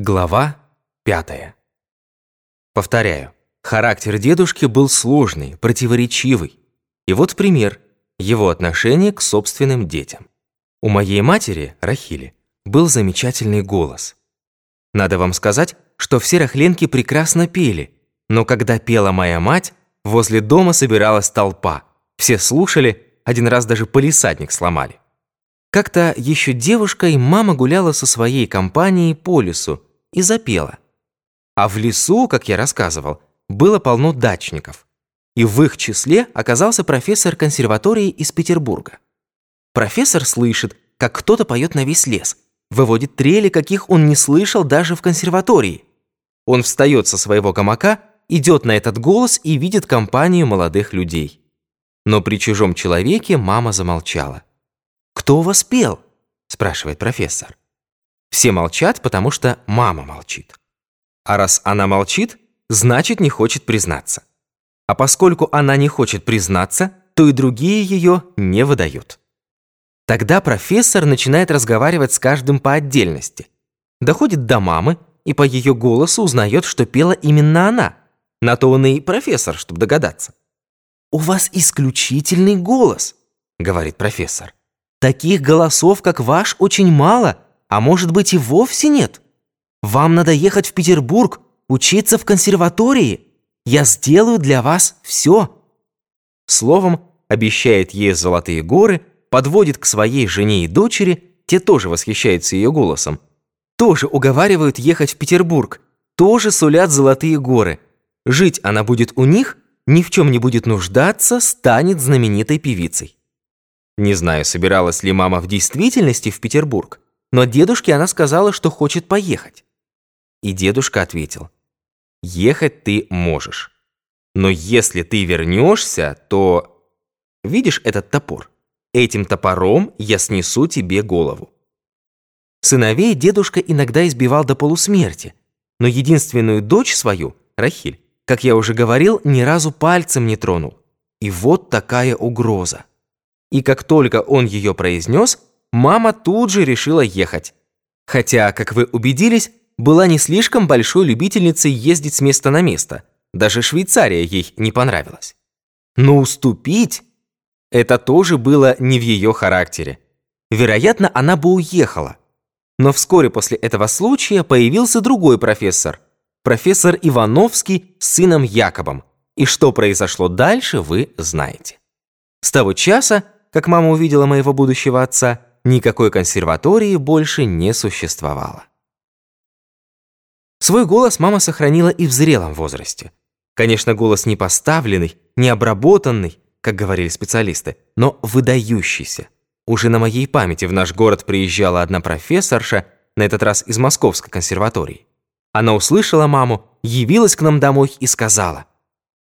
Глава пятая. Повторяю, характер дедушки был сложный, противоречивый. И вот пример его отношения к собственным детям. У моей матери, Рахили, был замечательный голос. Надо вам сказать, что все рахленки прекрасно пели, но когда пела моя мать, возле дома собиралась толпа. Все слушали, один раз даже полисадник сломали. Как-то еще девушкой мама гуляла со своей компанией по лесу и запела. А в лесу, как я рассказывал, было полно дачников. И в их числе оказался профессор консерватории из Петербурга. Профессор слышит, как кто-то поет на весь лес, выводит трели, каких он не слышал даже в консерватории. Он встает со своего гамака, идет на этот голос и видит компанию молодых людей. Но при чужом человеке мама замолчала. «Кто вас пел?» – спрашивает профессор. Все молчат, потому что мама молчит. А раз она молчит, значит не хочет признаться. А поскольку она не хочет признаться, то и другие ее не выдают. Тогда профессор начинает разговаривать с каждым по отдельности. Доходит до мамы и по ее голосу узнает, что пела именно она. На то он и профессор, чтобы догадаться. «У вас исключительный голос», — говорит профессор. «Таких голосов, как ваш, очень мало» а может быть и вовсе нет. Вам надо ехать в Петербург, учиться в консерватории. Я сделаю для вас все». Словом, обещает ей золотые горы, подводит к своей жене и дочери, те тоже восхищаются ее голосом, тоже уговаривают ехать в Петербург, тоже сулят золотые горы. Жить она будет у них, ни в чем не будет нуждаться, станет знаменитой певицей. Не знаю, собиралась ли мама в действительности в Петербург, но дедушке она сказала, что хочет поехать. И дедушка ответил, «Ехать ты можешь, но если ты вернешься, то... Видишь этот топор? Этим топором я снесу тебе голову». Сыновей дедушка иногда избивал до полусмерти, но единственную дочь свою, Рахиль, как я уже говорил, ни разу пальцем не тронул. И вот такая угроза. И как только он ее произнес, мама тут же решила ехать. Хотя, как вы убедились, была не слишком большой любительницей ездить с места на место. Даже Швейцария ей не понравилась. Но уступить – это тоже было не в ее характере. Вероятно, она бы уехала. Но вскоре после этого случая появился другой профессор. Профессор Ивановский с сыном Якобом. И что произошло дальше, вы знаете. С того часа, как мама увидела моего будущего отца – никакой консерватории больше не существовало. Свой голос мама сохранила и в зрелом возрасте. Конечно, голос не поставленный, не обработанный, как говорили специалисты, но выдающийся. Уже на моей памяти в наш город приезжала одна профессорша, на этот раз из Московской консерватории. Она услышала маму, явилась к нам домой и сказала,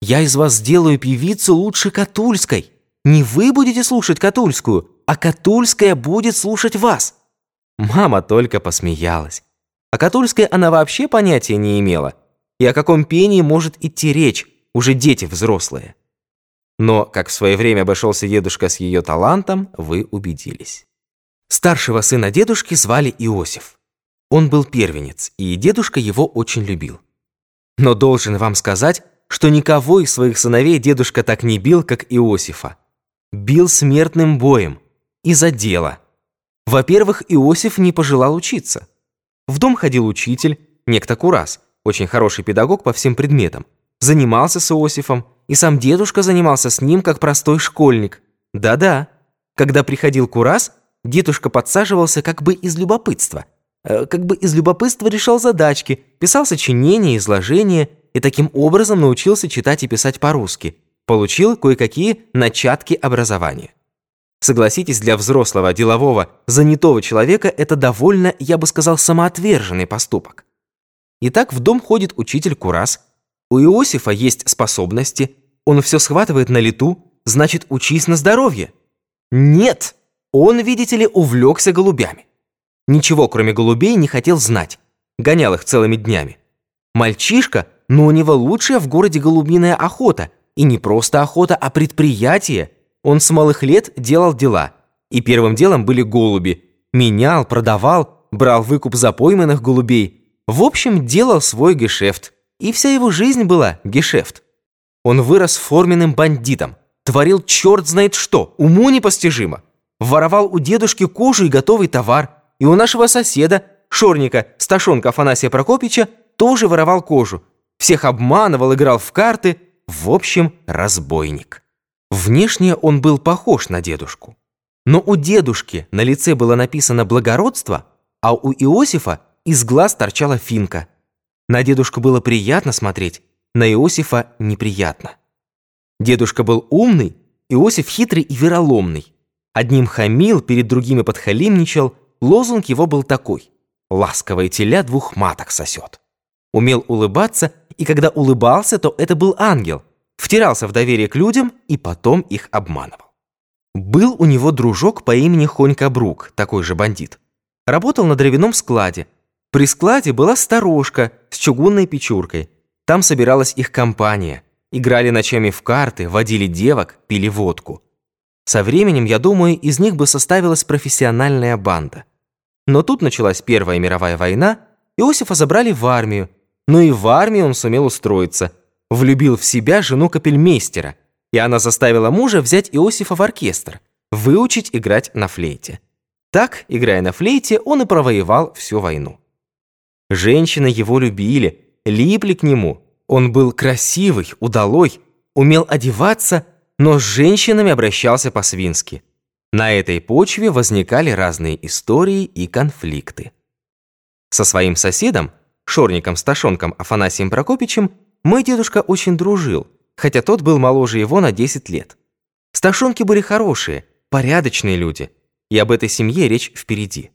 «Я из вас сделаю певицу лучше Катульской. Не вы будете слушать Катульскую, а Катульская будет слушать вас». Мама только посмеялась. О Катульской она вообще понятия не имела. И о каком пении может идти речь, уже дети взрослые. Но, как в свое время обошелся дедушка с ее талантом, вы убедились. Старшего сына дедушки звали Иосиф. Он был первенец, и дедушка его очень любил. Но должен вам сказать, что никого из своих сыновей дедушка так не бил, как Иосифа. Бил смертным боем, и за дело. Во-первых, Иосиф не пожелал учиться. В дом ходил учитель, некто Курас, очень хороший педагог по всем предметам. Занимался с Иосифом, и сам дедушка занимался с ним, как простой школьник. Да-да, когда приходил Курас, дедушка подсаживался как бы из любопытства. Э, как бы из любопытства решал задачки, писал сочинения, изложения и таким образом научился читать и писать по-русски. Получил кое-какие начатки образования. Согласитесь, для взрослого, делового, занятого человека это довольно, я бы сказал, самоотверженный поступок. Итак, в дом ходит учитель Курас. У Иосифа есть способности, он все схватывает на лету, значит, учись на здоровье. Нет, он, видите ли, увлекся голубями. Ничего, кроме голубей, не хотел знать. Гонял их целыми днями. Мальчишка, но у него лучшая в городе голубиная охота. И не просто охота, а предприятие – он с малых лет делал дела. И первым делом были голуби. Менял, продавал, брал выкуп за пойманных голубей. В общем, делал свой гешефт, и вся его жизнь была гешефт. Он вырос форменным бандитом, творил черт знает что, уму непостижимо. Воровал у дедушки кожу и готовый товар, и у нашего соседа, шорника Сташонка Афанасия Прокопича, тоже воровал кожу. Всех обманывал, играл в карты, в общем, разбойник. Внешне он был похож на дедушку. Но у дедушки на лице было написано «благородство», а у Иосифа из глаз торчала финка. На дедушку было приятно смотреть, на Иосифа неприятно. Дедушка был умный, Иосиф хитрый и вероломный. Одним хамил, перед другими подхалимничал, лозунг его был такой «Ласковое теля двух маток сосет». Умел улыбаться, и когда улыбался, то это был ангел, втирался в доверие к людям и потом их обманывал. Был у него дружок по имени Хонька Брук, такой же бандит. Работал на дровяном складе. При складе была сторожка с чугунной печуркой. Там собиралась их компания. Играли ночами в карты, водили девок, пили водку. Со временем, я думаю, из них бы составилась профессиональная банда. Но тут началась Первая мировая война, Иосифа забрали в армию. Но и в армии он сумел устроиться. Влюбил в себя жену капельмейстера – и она заставила мужа взять Иосифа в оркестр, выучить играть на флейте. Так, играя на флейте, он и провоевал всю войну. Женщины его любили, липли к нему. Он был красивый, удалой, умел одеваться, но с женщинами обращался по-свински. На этой почве возникали разные истории и конфликты. Со своим соседом, шорником-сташонком Афанасием Прокопичем, мой дедушка очень дружил – хотя тот был моложе его на 10 лет. Сташонки были хорошие, порядочные люди, и об этой семье речь впереди.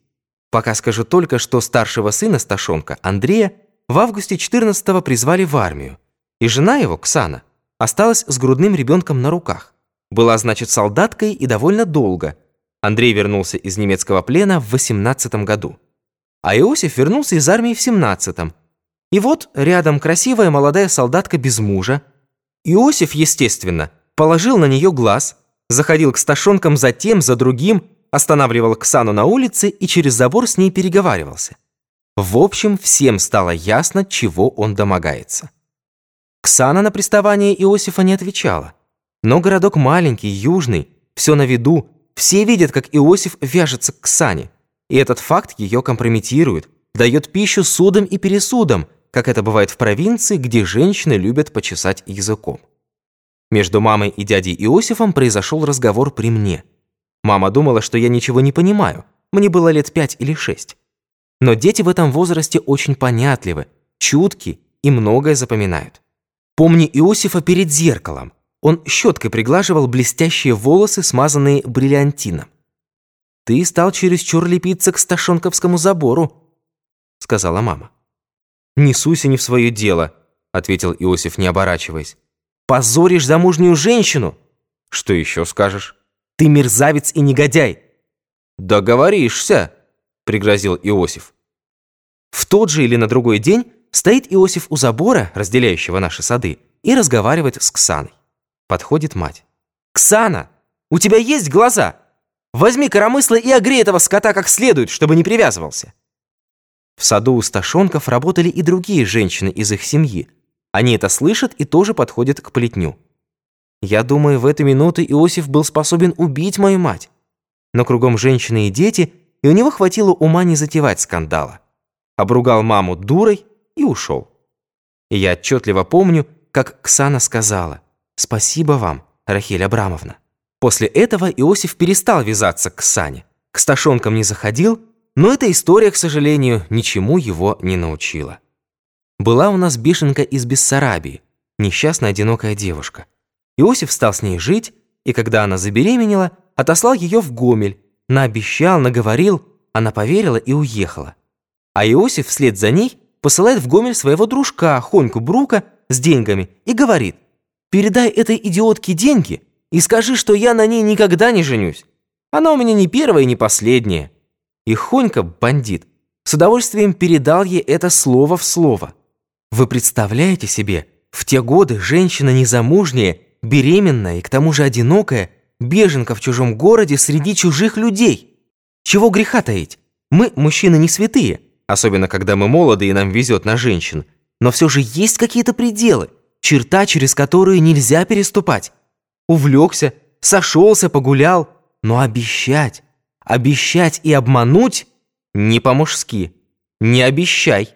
Пока скажу только, что старшего сына Сташонка, Андрея, в августе 14-го призвали в армию, и жена его, Ксана, осталась с грудным ребенком на руках. Была, значит, солдаткой и довольно долго. Андрей вернулся из немецкого плена в 18 году. А Иосиф вернулся из армии в 17-м. И вот рядом красивая молодая солдатка без мужа, Иосиф, естественно, положил на нее глаз, заходил к сташонкам за тем, за другим, останавливал Ксану на улице и через забор с ней переговаривался. В общем, всем стало ясно, чего он домогается. Ксана на приставание Иосифа не отвечала. Но городок маленький, южный, все на виду, все видят, как Иосиф вяжется к Ксане. И этот факт ее компрометирует, дает пищу судам и пересудам, как это бывает в провинции, где женщины любят почесать языком. Между мамой и дядей Иосифом произошел разговор при мне. Мама думала, что я ничего не понимаю. Мне было лет пять или шесть. Но дети в этом возрасте очень понятливы, чутки и многое запоминают. Помни Иосифа перед зеркалом. Он щеткой приглаживал блестящие волосы, смазанные бриллиантином. «Ты стал чересчур лепиться к сташонковскому забору», — сказала мама. «Не суйся не в свое дело», — ответил Иосиф, не оборачиваясь. «Позоришь замужнюю женщину?» «Что еще скажешь?» «Ты мерзавец и негодяй!» «Договоришься», — пригрозил Иосиф. В тот же или на другой день стоит Иосиф у забора, разделяющего наши сады, и разговаривает с Ксаной. Подходит мать. «Ксана, у тебя есть глаза? Возьми коромысло и огрей этого скота как следует, чтобы не привязывался». В саду у Сташонков работали и другие женщины из их семьи. Они это слышат и тоже подходят к плетню. Я думаю, в эту минуту Иосиф был способен убить мою мать. Но кругом женщины и дети, и у него хватило ума не затевать скандала. Обругал маму дурой и ушел. И я отчетливо помню, как Ксана сказала «Спасибо вам, Рахиль Абрамовна». После этого Иосиф перестал вязаться к Ксане. К Сташонкам не заходил, но эта история, к сожалению, ничему его не научила. Была у нас бешенка из Бессарабии, несчастная одинокая девушка. Иосиф стал с ней жить, и когда она забеременела, отослал ее в Гомель, наобещал, наговорил, она поверила и уехала. А Иосиф вслед за ней посылает в Гомель своего дружка, Хоньку Брука, с деньгами и говорит, «Передай этой идиотке деньги и скажи, что я на ней никогда не женюсь. Она у меня не первая и не последняя». И Хонька, бандит, с удовольствием передал ей это слово в слово. Вы представляете себе, в те годы женщина незамужняя, беременная и к тому же одинокая, беженка в чужом городе среди чужих людей. Чего греха таить? Мы, мужчины, не святые. особенно когда мы молоды и нам везет на женщин. Но все же есть какие-то пределы, черта, через которую нельзя переступать. Увлекся, сошелся, погулял, но обещать, обещать и обмануть не по-мужски. Не обещай.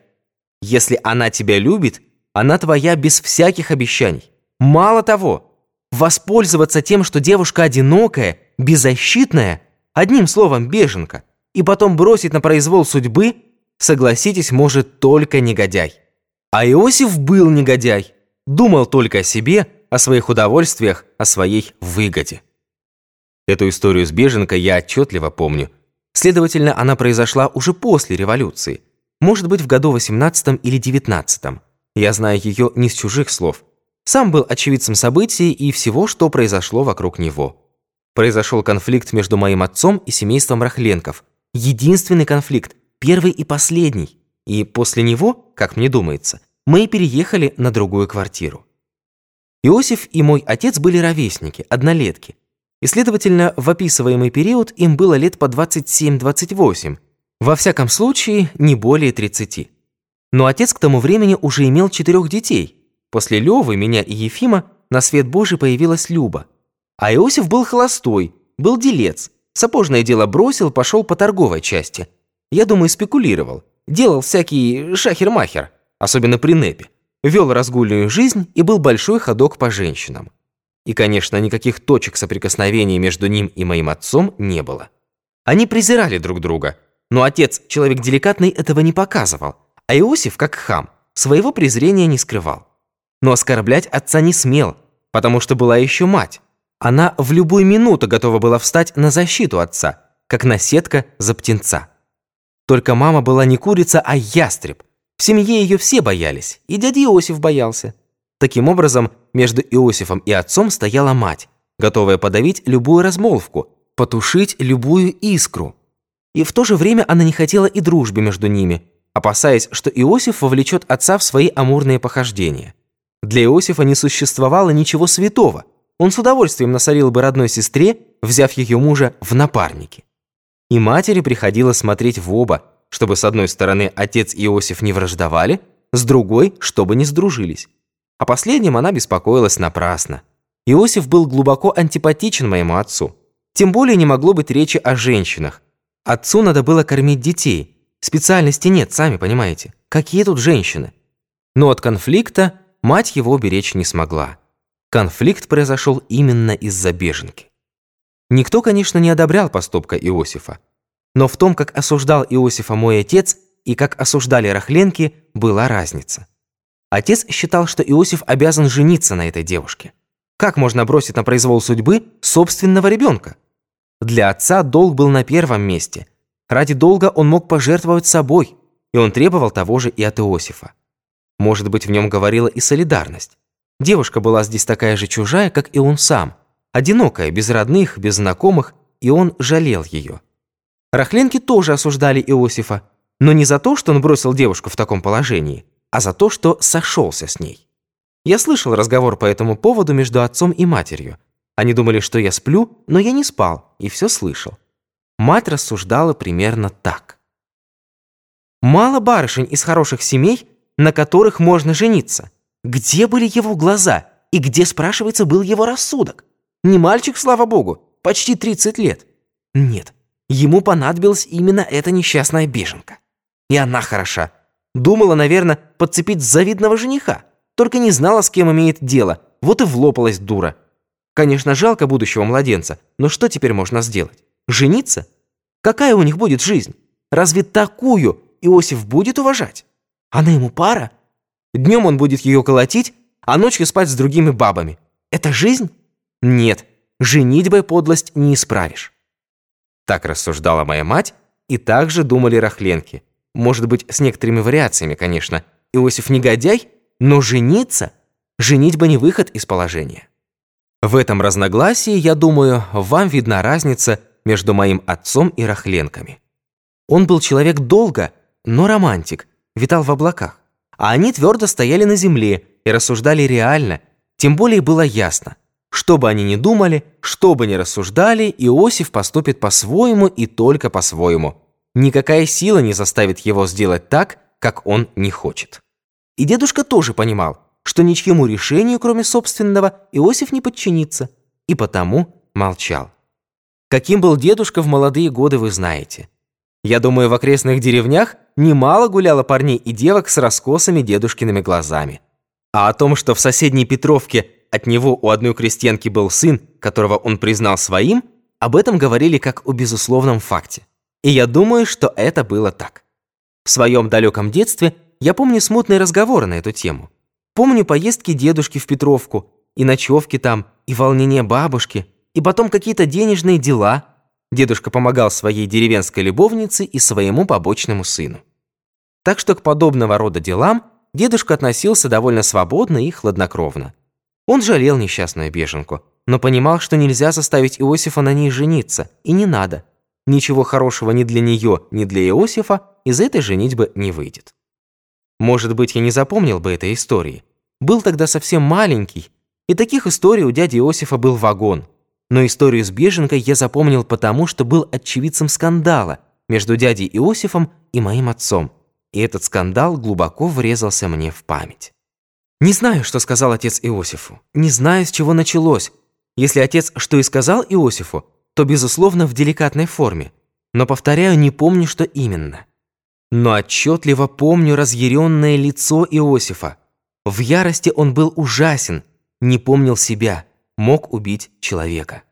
Если она тебя любит, она твоя без всяких обещаний. Мало того, воспользоваться тем, что девушка одинокая, беззащитная, одним словом, беженка, и потом бросить на произвол судьбы, согласитесь, может только негодяй. А Иосиф был негодяй, думал только о себе, о своих удовольствиях, о своей выгоде. Эту историю с беженкой я отчетливо помню. Следовательно, она произошла уже после революции. Может быть, в году 18 или 19. Я знаю ее не с чужих слов. Сам был очевидцем событий и всего, что произошло вокруг него. Произошел конфликт между моим отцом и семейством Рахленков. Единственный конфликт, первый и последний. И после него, как мне думается, мы переехали на другую квартиру. Иосиф и мой отец были ровесники, однолетки. И, следовательно, в описываемый период им было лет по 27-28, во всяком случае, не более 30. Но отец к тому времени уже имел четырех детей. После Левы, меня и Ефима на свет Божий появилась Люба. А Иосиф был холостой, был делец. Сапожное дело бросил, пошел по торговой части. Я думаю, спекулировал. Делал всякий шахер-махер, особенно при НЭПе. Вел разгульную жизнь и был большой ходок по женщинам. И, конечно, никаких точек соприкосновения между ним и моим отцом не было. Они презирали друг друга, но отец, человек деликатный, этого не показывал, а Иосиф, как хам, своего презрения не скрывал. Но оскорблять отца не смел, потому что была еще мать. Она в любую минуту готова была встать на защиту отца, как наседка за птенца. Только мама была не курица, а ястреб. В семье ее все боялись, и дядя Иосиф боялся. Таким образом, между Иосифом и отцом стояла мать, готовая подавить любую размолвку, потушить любую искру. И в то же время она не хотела и дружбы между ними, опасаясь, что Иосиф вовлечет отца в свои амурные похождения. Для Иосифа не существовало ничего святого. Он с удовольствием насолил бы родной сестре, взяв ее мужа в напарники. И матери приходилось смотреть в оба, чтобы с одной стороны отец и Иосиф не враждовали, с другой, чтобы не сдружились. О последнем она беспокоилась напрасно. Иосиф был глубоко антипатичен моему отцу. Тем более не могло быть речи о женщинах. Отцу надо было кормить детей. Специальности нет, сами понимаете. Какие тут женщины? Но от конфликта мать его беречь не смогла. Конфликт произошел именно из-за беженки. Никто, конечно, не одобрял поступка Иосифа. Но в том, как осуждал Иосифа мой отец и как осуждали Рахленки, была разница. Отец считал, что Иосиф обязан жениться на этой девушке. Как можно бросить на произвол судьбы собственного ребенка? Для отца долг был на первом месте. Ради долга он мог пожертвовать собой, и он требовал того же и от Иосифа. Может быть, в нем говорила и солидарность. Девушка была здесь такая же чужая, как и он сам. Одинокая, без родных, без знакомых, и он жалел ее. Рахленки тоже осуждали Иосифа, но не за то, что он бросил девушку в таком положении, а за то, что сошелся с ней. Я слышал разговор по этому поводу между отцом и матерью. Они думали, что я сплю, но я не спал и все слышал. Мать рассуждала примерно так. Мало барышень из хороших семей, на которых можно жениться. Где были его глаза? И где, спрашивается, был его рассудок? Не мальчик, слава богу, почти 30 лет. Нет, ему понадобилась именно эта несчастная беженка. И она хороша, Думала, наверное, подцепить завидного жениха. Только не знала, с кем имеет дело. Вот и влопалась дура. Конечно, жалко будущего младенца, но что теперь можно сделать? Жениться? Какая у них будет жизнь? Разве такую Иосиф будет уважать? Она ему пара? Днем он будет ее колотить, а ночью спать с другими бабами. Это жизнь? Нет, женитьбой подлость не исправишь. Так рассуждала моя мать, и так же думали рахленки. Может быть, с некоторыми вариациями, конечно. Иосиф негодяй, но жениться? Женить бы не выход из положения. В этом разногласии, я думаю, вам видна разница между моим отцом и Рахленками. Он был человек долго, но романтик, витал в облаках. А они твердо стояли на земле и рассуждали реально, тем более было ясно. Что бы они ни думали, что бы ни рассуждали, Иосиф поступит по-своему и только по-своему – никакая сила не заставит его сделать так, как он не хочет. И дедушка тоже понимал, что ничьему решению, кроме собственного, Иосиф не подчинится, и потому молчал. Каким был дедушка в молодые годы, вы знаете. Я думаю, в окрестных деревнях немало гуляло парней и девок с раскосыми дедушкиными глазами. А о том, что в соседней Петровке от него у одной крестьянки был сын, которого он признал своим, об этом говорили как о безусловном факте. И я думаю, что это было так. В своем далеком детстве я помню смутные разговоры на эту тему. Помню поездки дедушки в Петровку, и ночевки там, и волнение бабушки, и потом какие-то денежные дела. Дедушка помогал своей деревенской любовнице и своему побочному сыну. Так что к подобного рода делам дедушка относился довольно свободно и хладнокровно. Он жалел несчастную беженку, но понимал, что нельзя заставить Иосифа на ней жениться, и не надо. Ничего хорошего ни для нее, ни для Иосифа из этой женитьбы не выйдет. Может быть, я не запомнил бы этой истории. Был тогда совсем маленький, и таких историй у дяди Иосифа был вагон. Но историю с беженкой я запомнил потому, что был очевидцем скандала между дядей Иосифом и моим отцом. И этот скандал глубоко врезался мне в память. Не знаю, что сказал отец Иосифу. Не знаю, с чего началось. Если отец что и сказал Иосифу, то, безусловно, в деликатной форме. Но, повторяю, не помню, что именно. Но отчетливо помню разъяренное лицо Иосифа. В ярости он был ужасен, не помнил себя, мог убить человека.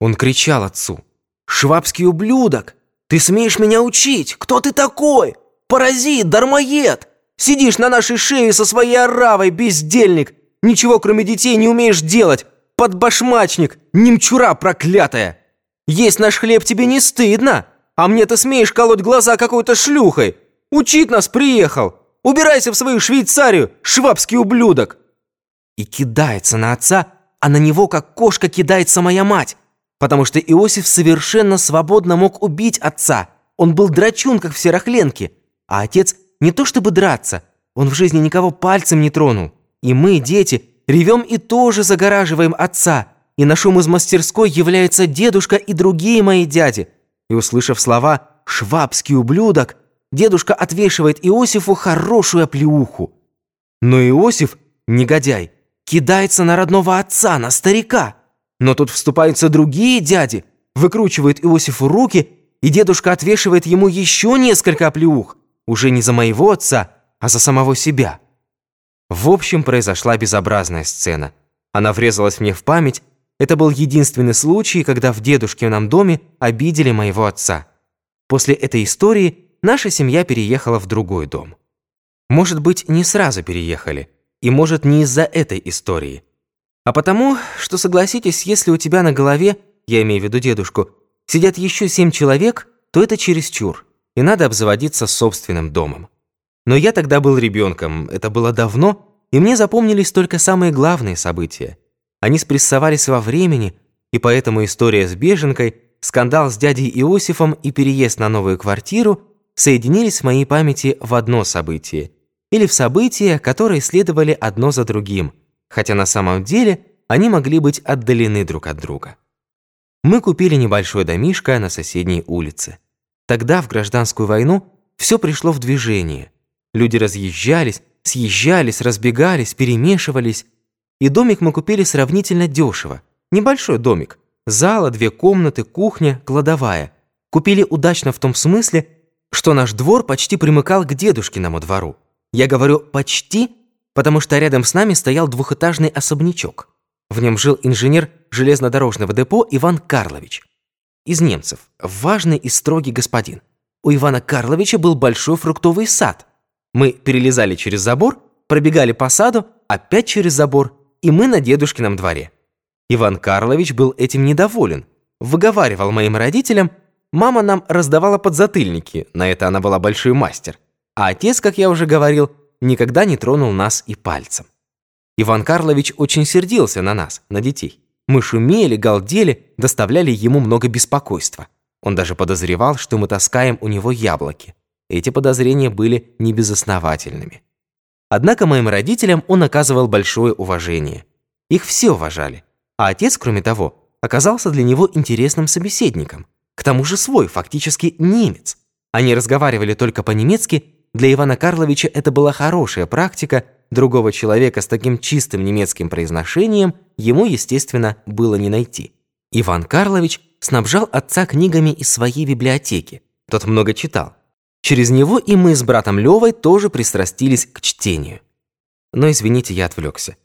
Он кричал отцу. «Швабский ублюдок! Ты смеешь меня учить? Кто ты такой? Паразит, дармоед! Сидишь на нашей шее со своей оравой, бездельник! Ничего, кроме детей, не умеешь делать! Подбашмачник, немчура проклятая! Есть наш хлеб тебе не стыдно? А мне ты смеешь колоть глаза какой-то шлюхой! Учить нас приехал! Убирайся в свою Швейцарию, швабский ублюдок!» И кидается на отца, а на него, как кошка, кидается моя мать, потому что Иосиф совершенно свободно мог убить отца. Он был драчун, как в Серохленке, а отец не то чтобы драться, он в жизни никого пальцем не тронул. И мы, дети, ревем и тоже загораживаем отца, и на шум из мастерской является дедушка и другие мои дяди. И, услышав слова «швабский ублюдок», дедушка отвешивает Иосифу хорошую оплеуху. Но Иосиф, негодяй, кидается на родного отца, на старика. Но тут вступаются другие дяди, выкручивают Иосифу руки, и дедушка отвешивает ему еще несколько оплеух, уже не за моего отца, а за самого себя. В общем, произошла безобразная сцена. Она врезалась мне в память. Это был единственный случай, когда в дедушкином доме обидели моего отца. После этой истории наша семья переехала в другой дом. Может быть, не сразу переехали. И может, не из-за этой истории. А потому, что, согласитесь, если у тебя на голове, я имею в виду дедушку, сидят еще семь человек, то это чересчур, и надо обзаводиться собственным домом. Но я тогда был ребенком, это было давно, и мне запомнились только самые главные события. Они спрессовались во времени, и поэтому история с беженкой, скандал с дядей Иосифом и переезд на новую квартиру соединились в моей памяти в одно событие – или в события, которые следовали одно за другим, хотя на самом деле они могли быть отдалены друг от друга. Мы купили небольшой домишко на соседней улице. Тогда, в гражданскую войну, все пришло в движение. Люди разъезжались, съезжались, разбегались, перемешивались. И домик мы купили сравнительно дешево. Небольшой домик. Зала, две комнаты, кухня, кладовая. Купили удачно в том смысле, что наш двор почти примыкал к дедушкиному двору. Я говорю «почти», потому что рядом с нами стоял двухэтажный особнячок. В нем жил инженер железнодорожного депо Иван Карлович. Из немцев. Важный и строгий господин. У Ивана Карловича был большой фруктовый сад. Мы перелезали через забор, пробегали по саду, опять через забор, и мы на дедушкином дворе. Иван Карлович был этим недоволен. Выговаривал моим родителям, мама нам раздавала подзатыльники, на это она была большой мастер. А отец, как я уже говорил, никогда не тронул нас и пальцем. Иван Карлович очень сердился на нас, на детей. Мы шумели, галдели, доставляли ему много беспокойства. Он даже подозревал, что мы таскаем у него яблоки. Эти подозрения были небезосновательными. Однако моим родителям он оказывал большое уважение. Их все уважали. А отец, кроме того, оказался для него интересным собеседником. К тому же свой, фактически немец. они разговаривали только по-немецки, для Ивана Карловича это была хорошая практика, другого человека с таким чистым немецким произношением ему, естественно, было не найти. Иван Карлович снабжал отца книгами из своей библиотеки. Тот много читал. Через него и мы с братом Левой тоже пристрастились к чтению. Но, извините, я отвлекся.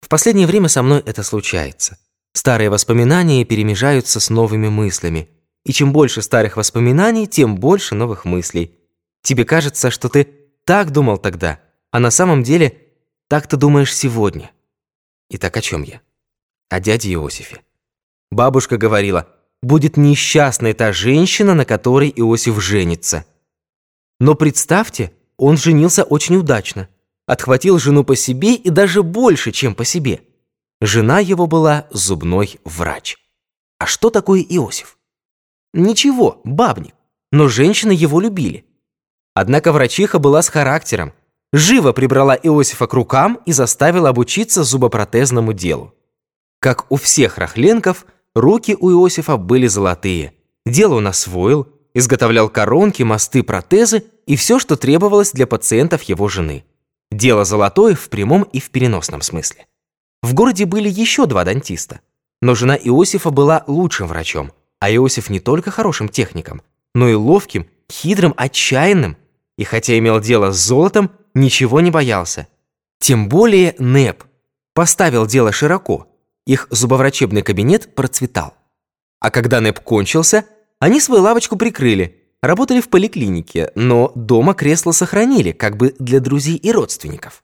В последнее время со мной это случается. Старые воспоминания перемежаются с новыми мыслями. И чем больше старых воспоминаний, тем больше новых мыслей. Тебе кажется, что ты так думал тогда, а на самом деле так ты думаешь сегодня. Итак, о чем я? О дяде Иосифе. Бабушка говорила, будет несчастной та женщина, на которой Иосиф женится. Но представьте, он женился очень удачно. Отхватил жену по себе и даже больше, чем по себе. Жена его была зубной врач. А что такое Иосиф? Ничего, бабник. Но женщины его любили. Однако врачиха была с характером. Живо прибрала Иосифа к рукам и заставила обучиться зубопротезному делу. Как у всех рахленков, руки у Иосифа были золотые. Дело он освоил, изготовлял коронки, мосты, протезы и все, что требовалось для пациентов его жены. Дело золотое в прямом и в переносном смысле. В городе были еще два дантиста. Но жена Иосифа была лучшим врачом, а Иосиф не только хорошим техником, но и ловким, хитрым, отчаянным. И хотя имел дело с золотом, ничего не боялся. Тем более НЭП поставил дело широко. Их зубоврачебный кабинет процветал. А когда НЭП кончился, они свою лавочку прикрыли, работали в поликлинике, но дома кресло сохранили, как бы для друзей и родственников.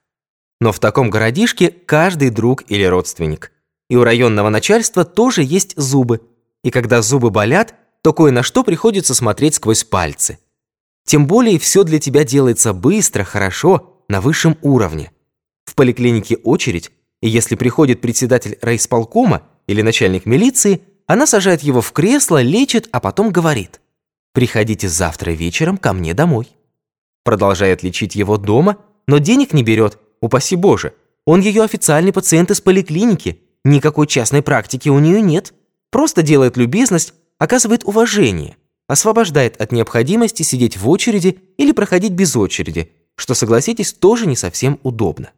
Но в таком городишке каждый друг или родственник. И у районного начальства тоже есть зубы. И когда зубы болят, то кое на что приходится смотреть сквозь пальцы. Тем более все для тебя делается быстро, хорошо, на высшем уровне. В поликлинике очередь, и если приходит председатель райисполкома или начальник милиции, она сажает его в кресло, лечит, а потом говорит «Приходите завтра вечером ко мне домой». Продолжает лечить его дома, но денег не берет, упаси Боже. Он ее официальный пациент из поликлиники. Никакой частной практики у нее нет. Просто делает любезность, оказывает уважение, освобождает от необходимости сидеть в очереди или проходить без очереди, что, согласитесь, тоже не совсем удобно.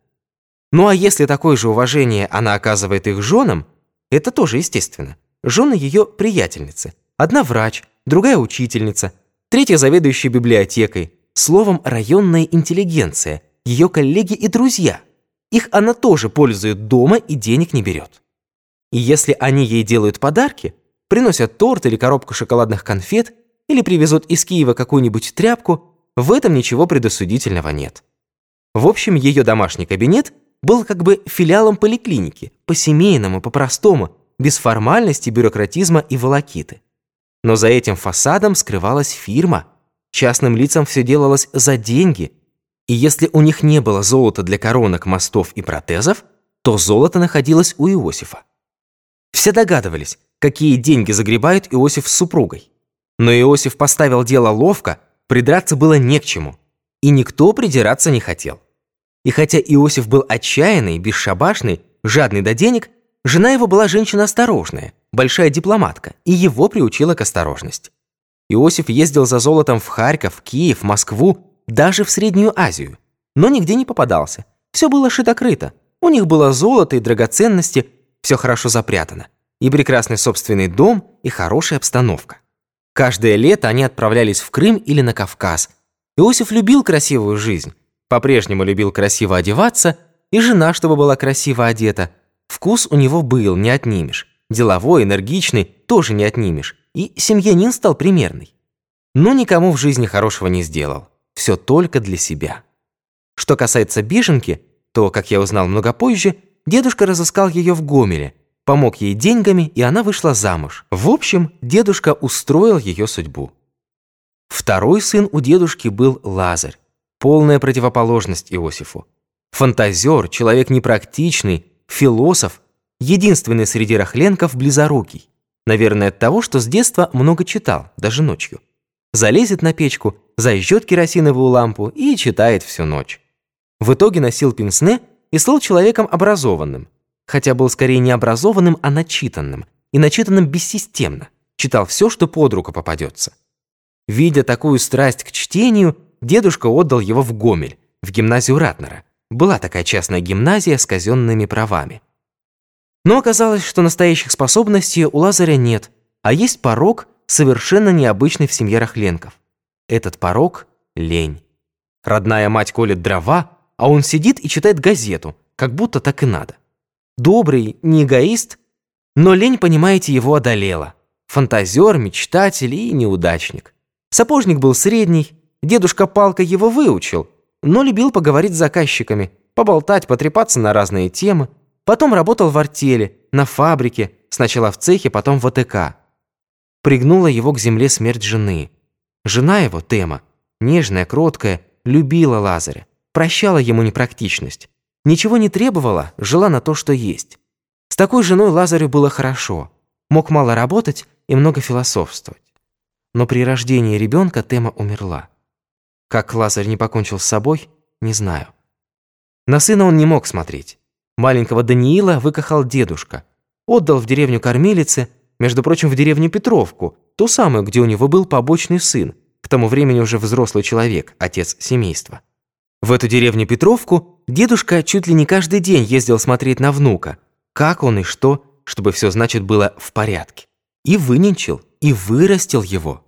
Ну а если такое же уважение она оказывает их женам, это тоже естественно. Жены ее приятельницы. Одна врач, другая учительница, третья заведующая библиотекой. Словом, районная интеллигенция, ее коллеги и друзья. Их она тоже пользует дома и денег не берет. И если они ей делают подарки, приносят торт или коробку шоколадных конфет, или привезут из Киева какую-нибудь тряпку, в этом ничего предосудительного нет. В общем, ее домашний кабинет был как бы филиалом поликлиники, по-семейному, по-простому, без формальности, бюрократизма и волокиты. Но за этим фасадом скрывалась фирма. Частным лицам все делалось за деньги. И если у них не было золота для коронок, мостов и протезов, то золото находилось у Иосифа. Все догадывались, какие деньги загребает Иосиф с супругой. Но Иосиф поставил дело ловко, придраться было не к чему. И никто придираться не хотел. И хотя Иосиф был отчаянный, бесшабашный, жадный до денег, Жена его была женщина осторожная, большая дипломатка, и его приучила к осторожности. Иосиф ездил за золотом в Харьков, Киев, Москву, даже в Среднюю Азию. Но нигде не попадался. Все было шито-крыто. У них было золото и драгоценности, все хорошо запрятано. И прекрасный собственный дом, и хорошая обстановка. Каждое лето они отправлялись в Крым или на Кавказ. Иосиф любил красивую жизнь, по-прежнему любил красиво одеваться, и жена, чтобы была красиво одета – Вкус у него был, не отнимешь. Деловой, энергичный, тоже не отнимешь. И семьянин стал примерный. Но никому в жизни хорошего не сделал. Все только для себя. Что касается беженки, то, как я узнал много позже, дедушка разыскал ее в Гомеле, помог ей деньгами, и она вышла замуж. В общем, дедушка устроил ее судьбу. Второй сын у дедушки был Лазарь, полная противоположность Иосифу. Фантазер, человек непрактичный, философ, единственный среди рахленков близорукий. Наверное, от того, что с детства много читал, даже ночью. Залезет на печку, зажжет керосиновую лампу и читает всю ночь. В итоге носил пенсне и стал человеком образованным. Хотя был скорее не образованным, а начитанным. И начитанным бессистемно. Читал все, что под руку попадется. Видя такую страсть к чтению, дедушка отдал его в Гомель, в гимназию Ратнера. Была такая частная гимназия с казенными правами. Но оказалось, что настоящих способностей у Лазаря нет, а есть порог, совершенно необычный в семье Рахленков. Этот порог – лень. Родная мать колет дрова, а он сидит и читает газету, как будто так и надо. Добрый, не эгоист, но лень, понимаете, его одолела. Фантазер, мечтатель и неудачник. Сапожник был средний, дедушка Палка его выучил, но любил поговорить с заказчиками, поболтать, потрепаться на разные темы. Потом работал в артели, на фабрике, сначала в цехе, потом в АТК. Пригнула его к земле смерть жены. Жена его, Тема, нежная, кроткая, любила Лазаря, прощала ему непрактичность. Ничего не требовала, жила на то, что есть. С такой женой Лазарю было хорошо. Мог мало работать и много философствовать. Но при рождении ребенка Тема умерла. Как Лазарь не покончил с собой, не знаю. На сына он не мог смотреть. Маленького Даниила выкахал дедушка. Отдал в деревню кормилице, между прочим, в деревню Петровку, ту самую, где у него был побочный сын, к тому времени уже взрослый человек, отец семейства. В эту деревню Петровку дедушка чуть ли не каждый день ездил смотреть на внука, как он и что, чтобы все, значит, было в порядке. И выненчил, и вырастил его.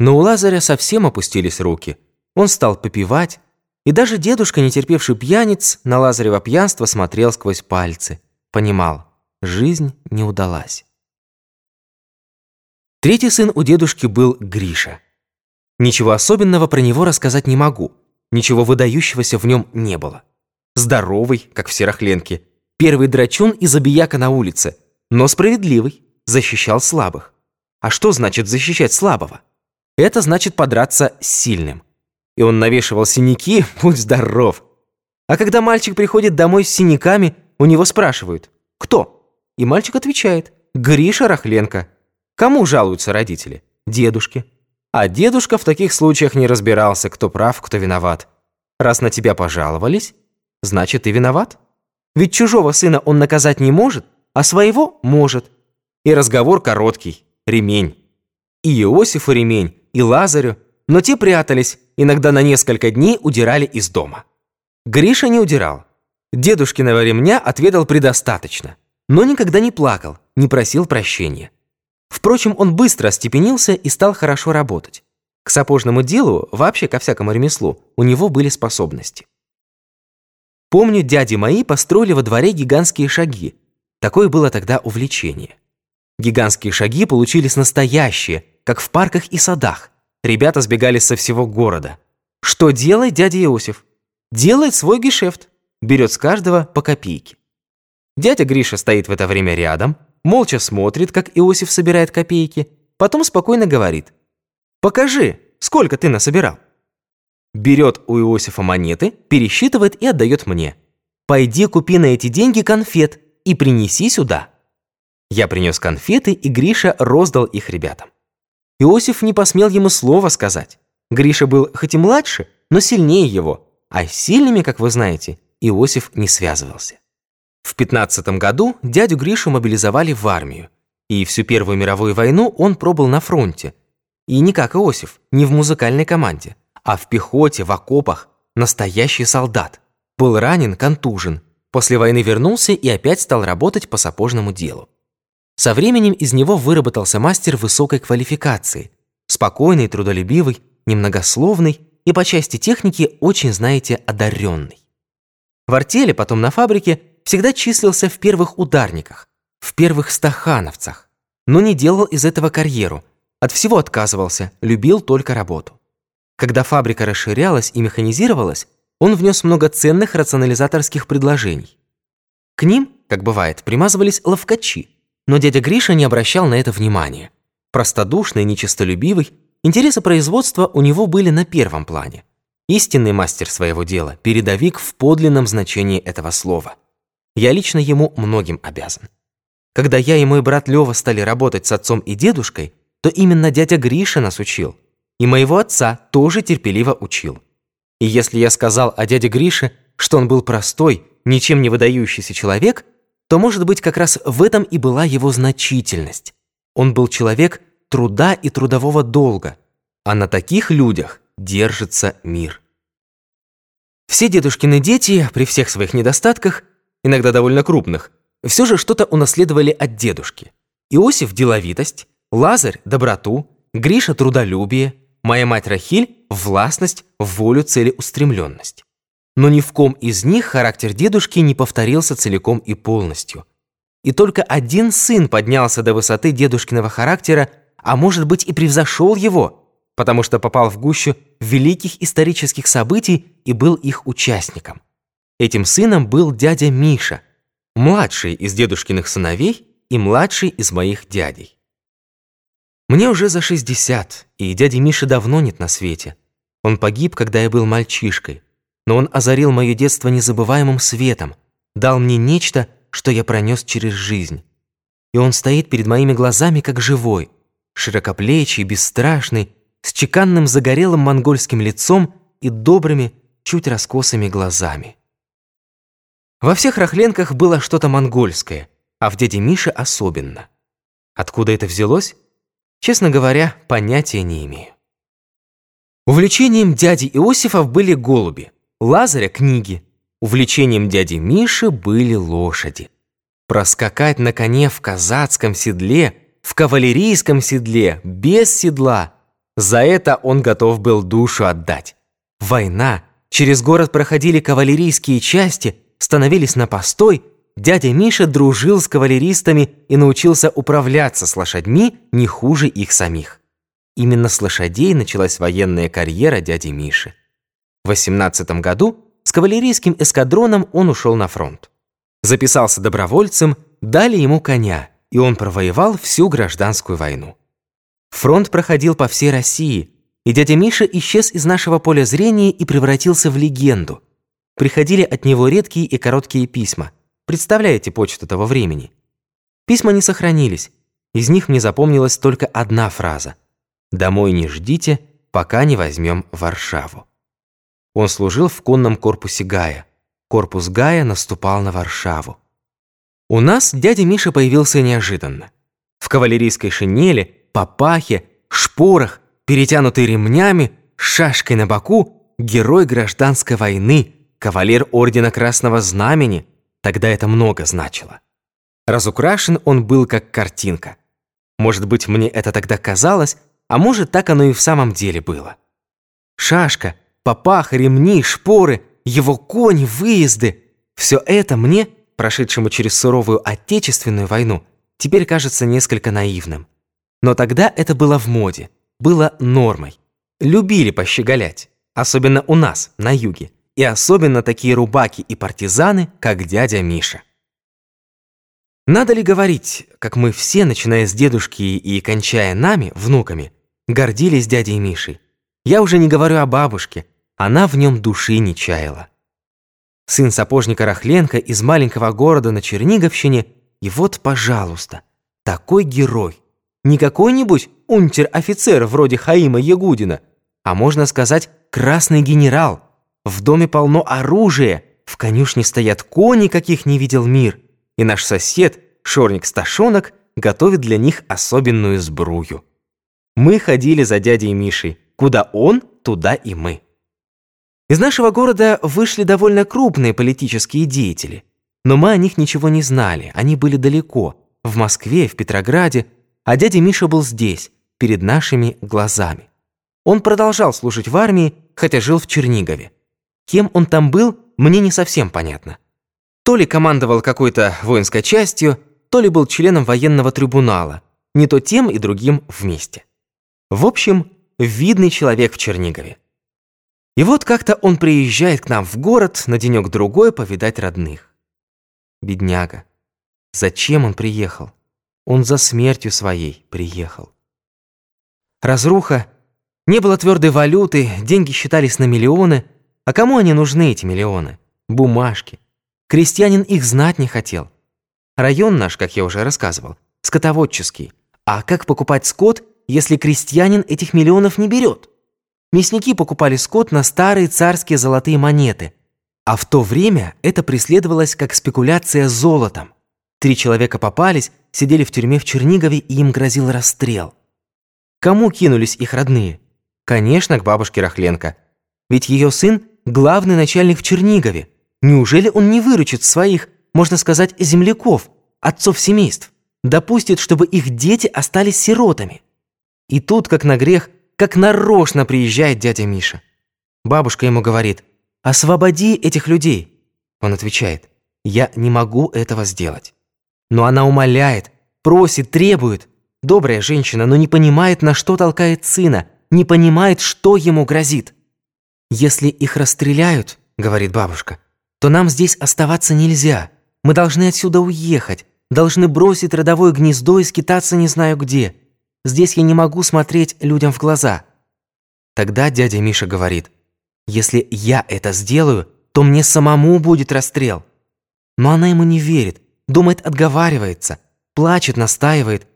Но у Лазаря совсем опустились руки. Он стал попивать, и даже дедушка, не терпевший пьяниц, на Лазарева пьянство смотрел сквозь пальцы. Понимал, жизнь не удалась. Третий сын у дедушки был Гриша. Ничего особенного про него рассказать не могу. Ничего выдающегося в нем не было. Здоровый, как все рахленки. Первый драчун и забияка на улице. Но справедливый, защищал слабых. А что значит защищать слабого? Это значит подраться с сильным. И он навешивал синяки, будь здоров. А когда мальчик приходит домой с синяками, у него спрашивают «Кто?» И мальчик отвечает «Гриша Рахленко». Кому жалуются родители? Дедушке. А дедушка в таких случаях не разбирался, кто прав, кто виноват. Раз на тебя пожаловались, значит, ты виноват. Ведь чужого сына он наказать не может, а своего может. И разговор короткий, ремень. И Иосифу ремень, и Лазарю, но те прятались, иногда на несколько дней удирали из дома. Гриша не удирал. Дедушкиного ремня отведал предостаточно, но никогда не плакал, не просил прощения. Впрочем, он быстро остепенился и стал хорошо работать. К сапожному делу, вообще ко всякому ремеслу, у него были способности. Помню, дяди мои построили во дворе гигантские шаги. Такое было тогда увлечение. Гигантские шаги получились настоящие, как в парках и садах. Ребята сбегали со всего города. Что делает дядя Иосиф? Делает свой гешефт. Берет с каждого по копейке. Дядя Гриша стоит в это время рядом, молча смотрит, как Иосиф собирает копейки, потом спокойно говорит. «Покажи, сколько ты насобирал». Берет у Иосифа монеты, пересчитывает и отдает мне. «Пойди купи на эти деньги конфет и принеси сюда». Я принес конфеты, и Гриша роздал их ребятам. Иосиф не посмел ему слова сказать. Гриша был хоть и младше, но сильнее его, а с сильными, как вы знаете, Иосиф не связывался. В 15 году дядю Гришу мобилизовали в армию, и всю Первую мировую войну он пробыл на фронте. И не как Иосиф, не в музыкальной команде, а в пехоте, в окопах, настоящий солдат. Был ранен, контужен. После войны вернулся и опять стал работать по сапожному делу. Со временем из него выработался мастер высокой квалификации, спокойный, трудолюбивый, немногословный и по части техники очень, знаете, одаренный. В артели, потом на фабрике, всегда числился в первых ударниках, в первых стахановцах, но не делал из этого карьеру, от всего отказывался, любил только работу. Когда фабрика расширялась и механизировалась, он внес много ценных рационализаторских предложений. К ним, как бывает, примазывались ловкачи, но дядя Гриша не обращал на это внимания. Простодушный, нечистолюбивый, интересы производства у него были на первом плане. Истинный мастер своего дела, передовик в подлинном значении этого слова. Я лично ему многим обязан. Когда я и мой брат Лёва стали работать с отцом и дедушкой, то именно дядя Гриша нас учил. И моего отца тоже терпеливо учил. И если я сказал о дяде Грише, что он был простой, ничем не выдающийся человек, то, может быть, как раз в этом и была его значительность. Он был человек труда и трудового долга. А на таких людях держится мир. Все дедушкины дети, при всех своих недостатках, иногда довольно крупных, все же что-то унаследовали от дедушки. Иосиф – деловитость, Лазарь – доброту, Гриша – трудолюбие, моя мать Рахиль – властность, волю, целеустремленность. Но ни в ком из них характер дедушки не повторился целиком и полностью. И только один сын поднялся до высоты дедушкиного характера, а может быть и превзошел его, потому что попал в гущу великих исторических событий и был их участником. Этим сыном был дядя Миша, младший из дедушкиных сыновей и младший из моих дядей. Мне уже за 60, и дяди Миши давно нет на свете. Он погиб, когда я был мальчишкой, но он озарил мое детство незабываемым светом, дал мне нечто, что я пронес через жизнь. И он стоит перед моими глазами как живой, широкоплечий, бесстрашный, с чеканным загорелым монгольским лицом и добрыми, чуть раскосыми глазами. Во всех рахленках было что-то монгольское, а в дяде Мише особенно. Откуда это взялось? Честно говоря, понятия не имею. Увлечением дяди Иосифов были голуби, Лазаря – книги. Увлечением дяди Миши были лошади. Проскакать на коне в казацком седле, в кавалерийском седле, без седла – за это он готов был душу отдать. Война, через город проходили кавалерийские части, становились на постой, дядя Миша дружил с кавалеристами и научился управляться с лошадьми не хуже их самих. Именно с лошадей началась военная карьера дяди Миши. В 18 году с кавалерийским эскадроном он ушел на фронт. Записался добровольцем, дали ему коня, и он провоевал всю гражданскую войну. Фронт проходил по всей России, и дядя Миша исчез из нашего поля зрения и превратился в легенду. Приходили от него редкие и короткие письма. Представляете почту того времени? Письма не сохранились. Из них мне запомнилась только одна фраза. «Домой не ждите, пока не возьмем Варшаву». Он служил в конном корпусе Гая. Корпус Гая наступал на Варшаву. У нас дядя Миша появился неожиданно. В кавалерийской шинели – папахе, шпорах, перетянутый ремнями, шашкой на боку, герой гражданской войны, кавалер Ордена Красного Знамени. Тогда это много значило. Разукрашен он был как картинка. Может быть, мне это тогда казалось, а может, так оно и в самом деле было. Шашка, папаха, ремни, шпоры, его кони, выезды – все это мне, прошедшему через суровую Отечественную войну, теперь кажется несколько наивным. Но тогда это было в моде, было нормой. Любили пощеголять, особенно у нас, на юге, и особенно такие рубаки и партизаны, как дядя Миша. Надо ли говорить, как мы все, начиная с дедушки и кончая нами, внуками, гордились дядей Мишей? Я уже не говорю о бабушке, она в нем души не чаяла. Сын сапожника Рахленко из маленького города на Черниговщине, и вот, пожалуйста, такой герой, не какой-нибудь унтер-офицер вроде Хаима Ягудина, а можно сказать красный генерал. В доме полно оружия, в конюшне стоят кони, каких не видел мир, и наш сосед, Шорник-Сташонок, готовит для них особенную сбрую. Мы ходили за дядей Мишей. Куда он, туда и мы. Из нашего города вышли довольно крупные политические деятели. Но мы о них ничего не знали, они были далеко, в Москве, в Петрограде, а дядя Миша был здесь, перед нашими глазами. Он продолжал служить в армии, хотя жил в Чернигове. Кем он там был, мне не совсем понятно. То ли командовал какой-то воинской частью, то ли был членом военного трибунала, не то тем и другим вместе. В общем, видный человек в Чернигове. И вот как-то он приезжает к нам в город на денек-другой повидать родных. Бедняга. Зачем он приехал? Он за смертью своей приехал. Разруха. Не было твердой валюты, деньги считались на миллионы. А кому они нужны, эти миллионы? Бумажки. Крестьянин их знать не хотел. Район наш, как я уже рассказывал, скотоводческий. А как покупать скот, если крестьянин этих миллионов не берет? Мясники покупали скот на старые царские золотые монеты. А в то время это преследовалось как спекуляция золотом. Три человека попались, сидели в тюрьме в Чернигове, и им грозил расстрел. Кому кинулись их родные? Конечно, к бабушке Рахленко. Ведь ее сын – главный начальник в Чернигове. Неужели он не выручит своих, можно сказать, земляков, отцов семейств? Допустит, чтобы их дети остались сиротами? И тут, как на грех, как нарочно приезжает дядя Миша. Бабушка ему говорит, «Освободи этих людей». Он отвечает, «Я не могу этого сделать». Но она умоляет, просит, требует. Добрая женщина, но не понимает, на что толкает сына, не понимает, что ему грозит. «Если их расстреляют, — говорит бабушка, — то нам здесь оставаться нельзя. Мы должны отсюда уехать, должны бросить родовое гнездо и скитаться не знаю где. Здесь я не могу смотреть людям в глаза». Тогда дядя Миша говорит, «Если я это сделаю, то мне самому будет расстрел». Но она ему не верит, думает, отговаривается, плачет, настаивает.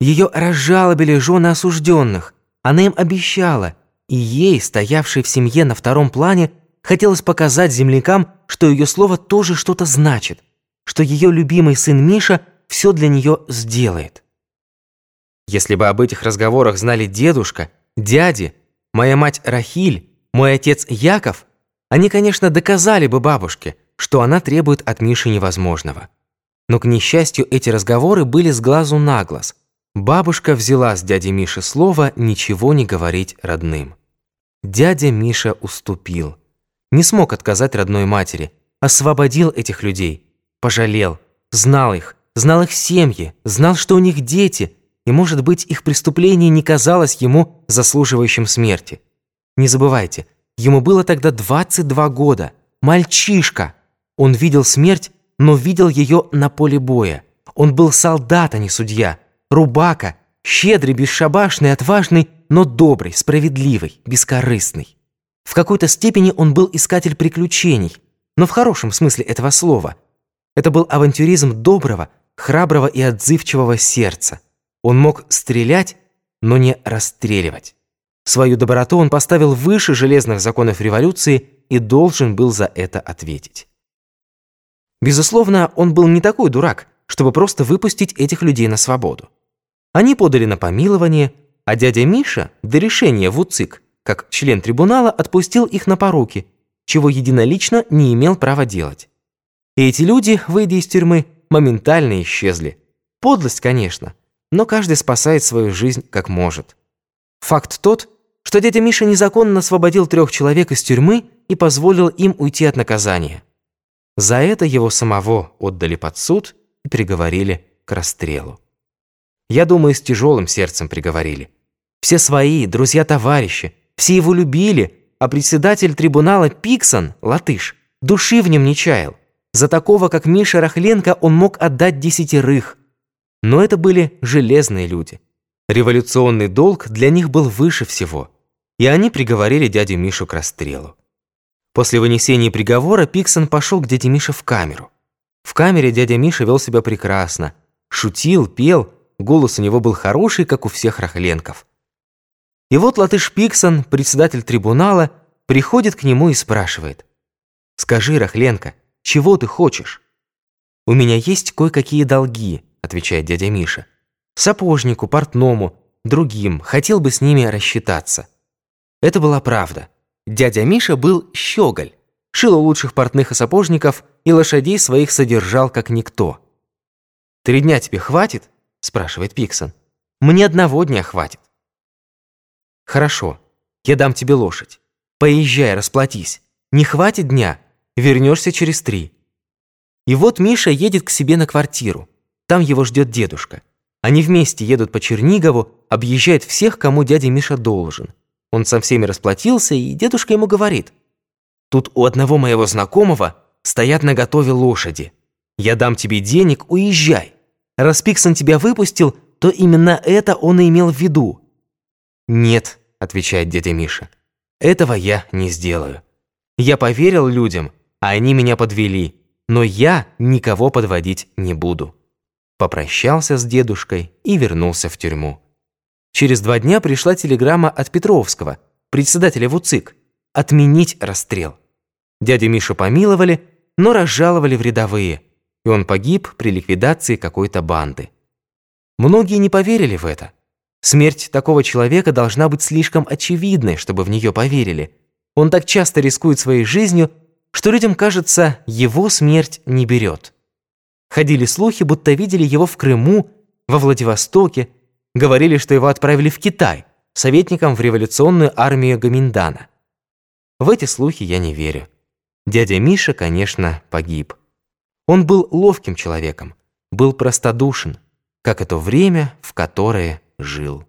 Ее разжалобили жены осужденных. Она им обещала, и ей, стоявшей в семье на втором плане, хотелось показать землякам, что ее слово тоже что-то значит, что ее любимый сын Миша все для нее сделает. Если бы об этих разговорах знали дедушка, дяди, моя мать Рахиль, мой отец Яков, они, конечно, доказали бы бабушке, что она требует от Миши невозможного. Но, к несчастью, эти разговоры были с глазу на глаз. Бабушка взяла с дяди Миши слово ничего не говорить родным. Дядя Миша уступил. Не смог отказать родной матери, освободил этих людей, пожалел, знал их, знал их семьи, знал, что у них дети, и, может быть, их преступление не казалось ему заслуживающим смерти. Не забывайте, ему было тогда 22 года, мальчишка. Он видел смерть но видел ее на поле боя. Он был солдат, а не судья. Рубака, щедрый, бесшабашный, отважный, но добрый, справедливый, бескорыстный. В какой-то степени он был искатель приключений, но в хорошем смысле этого слова. Это был авантюризм доброго, храброго и отзывчивого сердца. Он мог стрелять, но не расстреливать. Свою доброту он поставил выше железных законов революции и должен был за это ответить. Безусловно, он был не такой дурак, чтобы просто выпустить этих людей на свободу. Они подали на помилование, а дядя Миша до решения в УЦИК, как член трибунала, отпустил их на поруки, чего единолично не имел права делать. И эти люди, выйдя из тюрьмы, моментально исчезли. Подлость, конечно, но каждый спасает свою жизнь как может. Факт тот, что дядя Миша незаконно освободил трех человек из тюрьмы и позволил им уйти от наказания. За это его самого отдали под суд и приговорили к расстрелу. Я думаю, с тяжелым сердцем приговорили. Все свои, друзья-товарищи, все его любили, а председатель трибунала Пиксон, латыш, души в нем не чаял. За такого, как Миша Рахленко, он мог отдать десятерых. Но это были железные люди. Революционный долг для них был выше всего. И они приговорили дядю Мишу к расстрелу. После вынесения приговора Пиксон пошел к дяде Мише в камеру. В камере дядя Миша вел себя прекрасно. Шутил, пел, голос у него был хороший, как у всех рахленков. И вот латыш Пиксон, председатель трибунала, приходит к нему и спрашивает. «Скажи, Рахленко, чего ты хочешь?» «У меня есть кое-какие долги», — отвечает дядя Миша. «Сапожнику, портному, другим, хотел бы с ними рассчитаться». Это была правда. Дядя Миша был щеголь, шил у лучших портных и сапожников и лошадей своих содержал как никто. «Три дня тебе хватит?» – спрашивает Пиксон. «Мне одного дня хватит». «Хорошо, я дам тебе лошадь. Поезжай, расплатись. Не хватит дня, вернешься через три». И вот Миша едет к себе на квартиру. Там его ждет дедушка. Они вместе едут по Чернигову, объезжают всех, кому дядя Миша должен – он со всеми расплатился, и дедушка ему говорит. «Тут у одного моего знакомого стоят на готове лошади. Я дам тебе денег, уезжай. Раз Пиксон тебя выпустил, то именно это он и имел в виду». «Нет», — отвечает дядя Миша, — «этого я не сделаю. Я поверил людям, а они меня подвели, но я никого подводить не буду». Попрощался с дедушкой и вернулся в тюрьму. Через два дня пришла телеграмма от Петровского, председателя ВУЦИК, отменить расстрел. Дядю Мишу помиловали, но разжаловали в рядовые, и он погиб при ликвидации какой-то банды. Многие не поверили в это. Смерть такого человека должна быть слишком очевидной, чтобы в нее поверили. Он так часто рискует своей жизнью, что людям кажется, его смерть не берет. Ходили слухи, будто видели его в Крыму, во Владивостоке, говорили, что его отправили в Китай, советником в революционную армию Гаминдана. В эти слухи я не верю. Дядя Миша, конечно, погиб. Он был ловким человеком, был простодушен, как это время, в которое жил.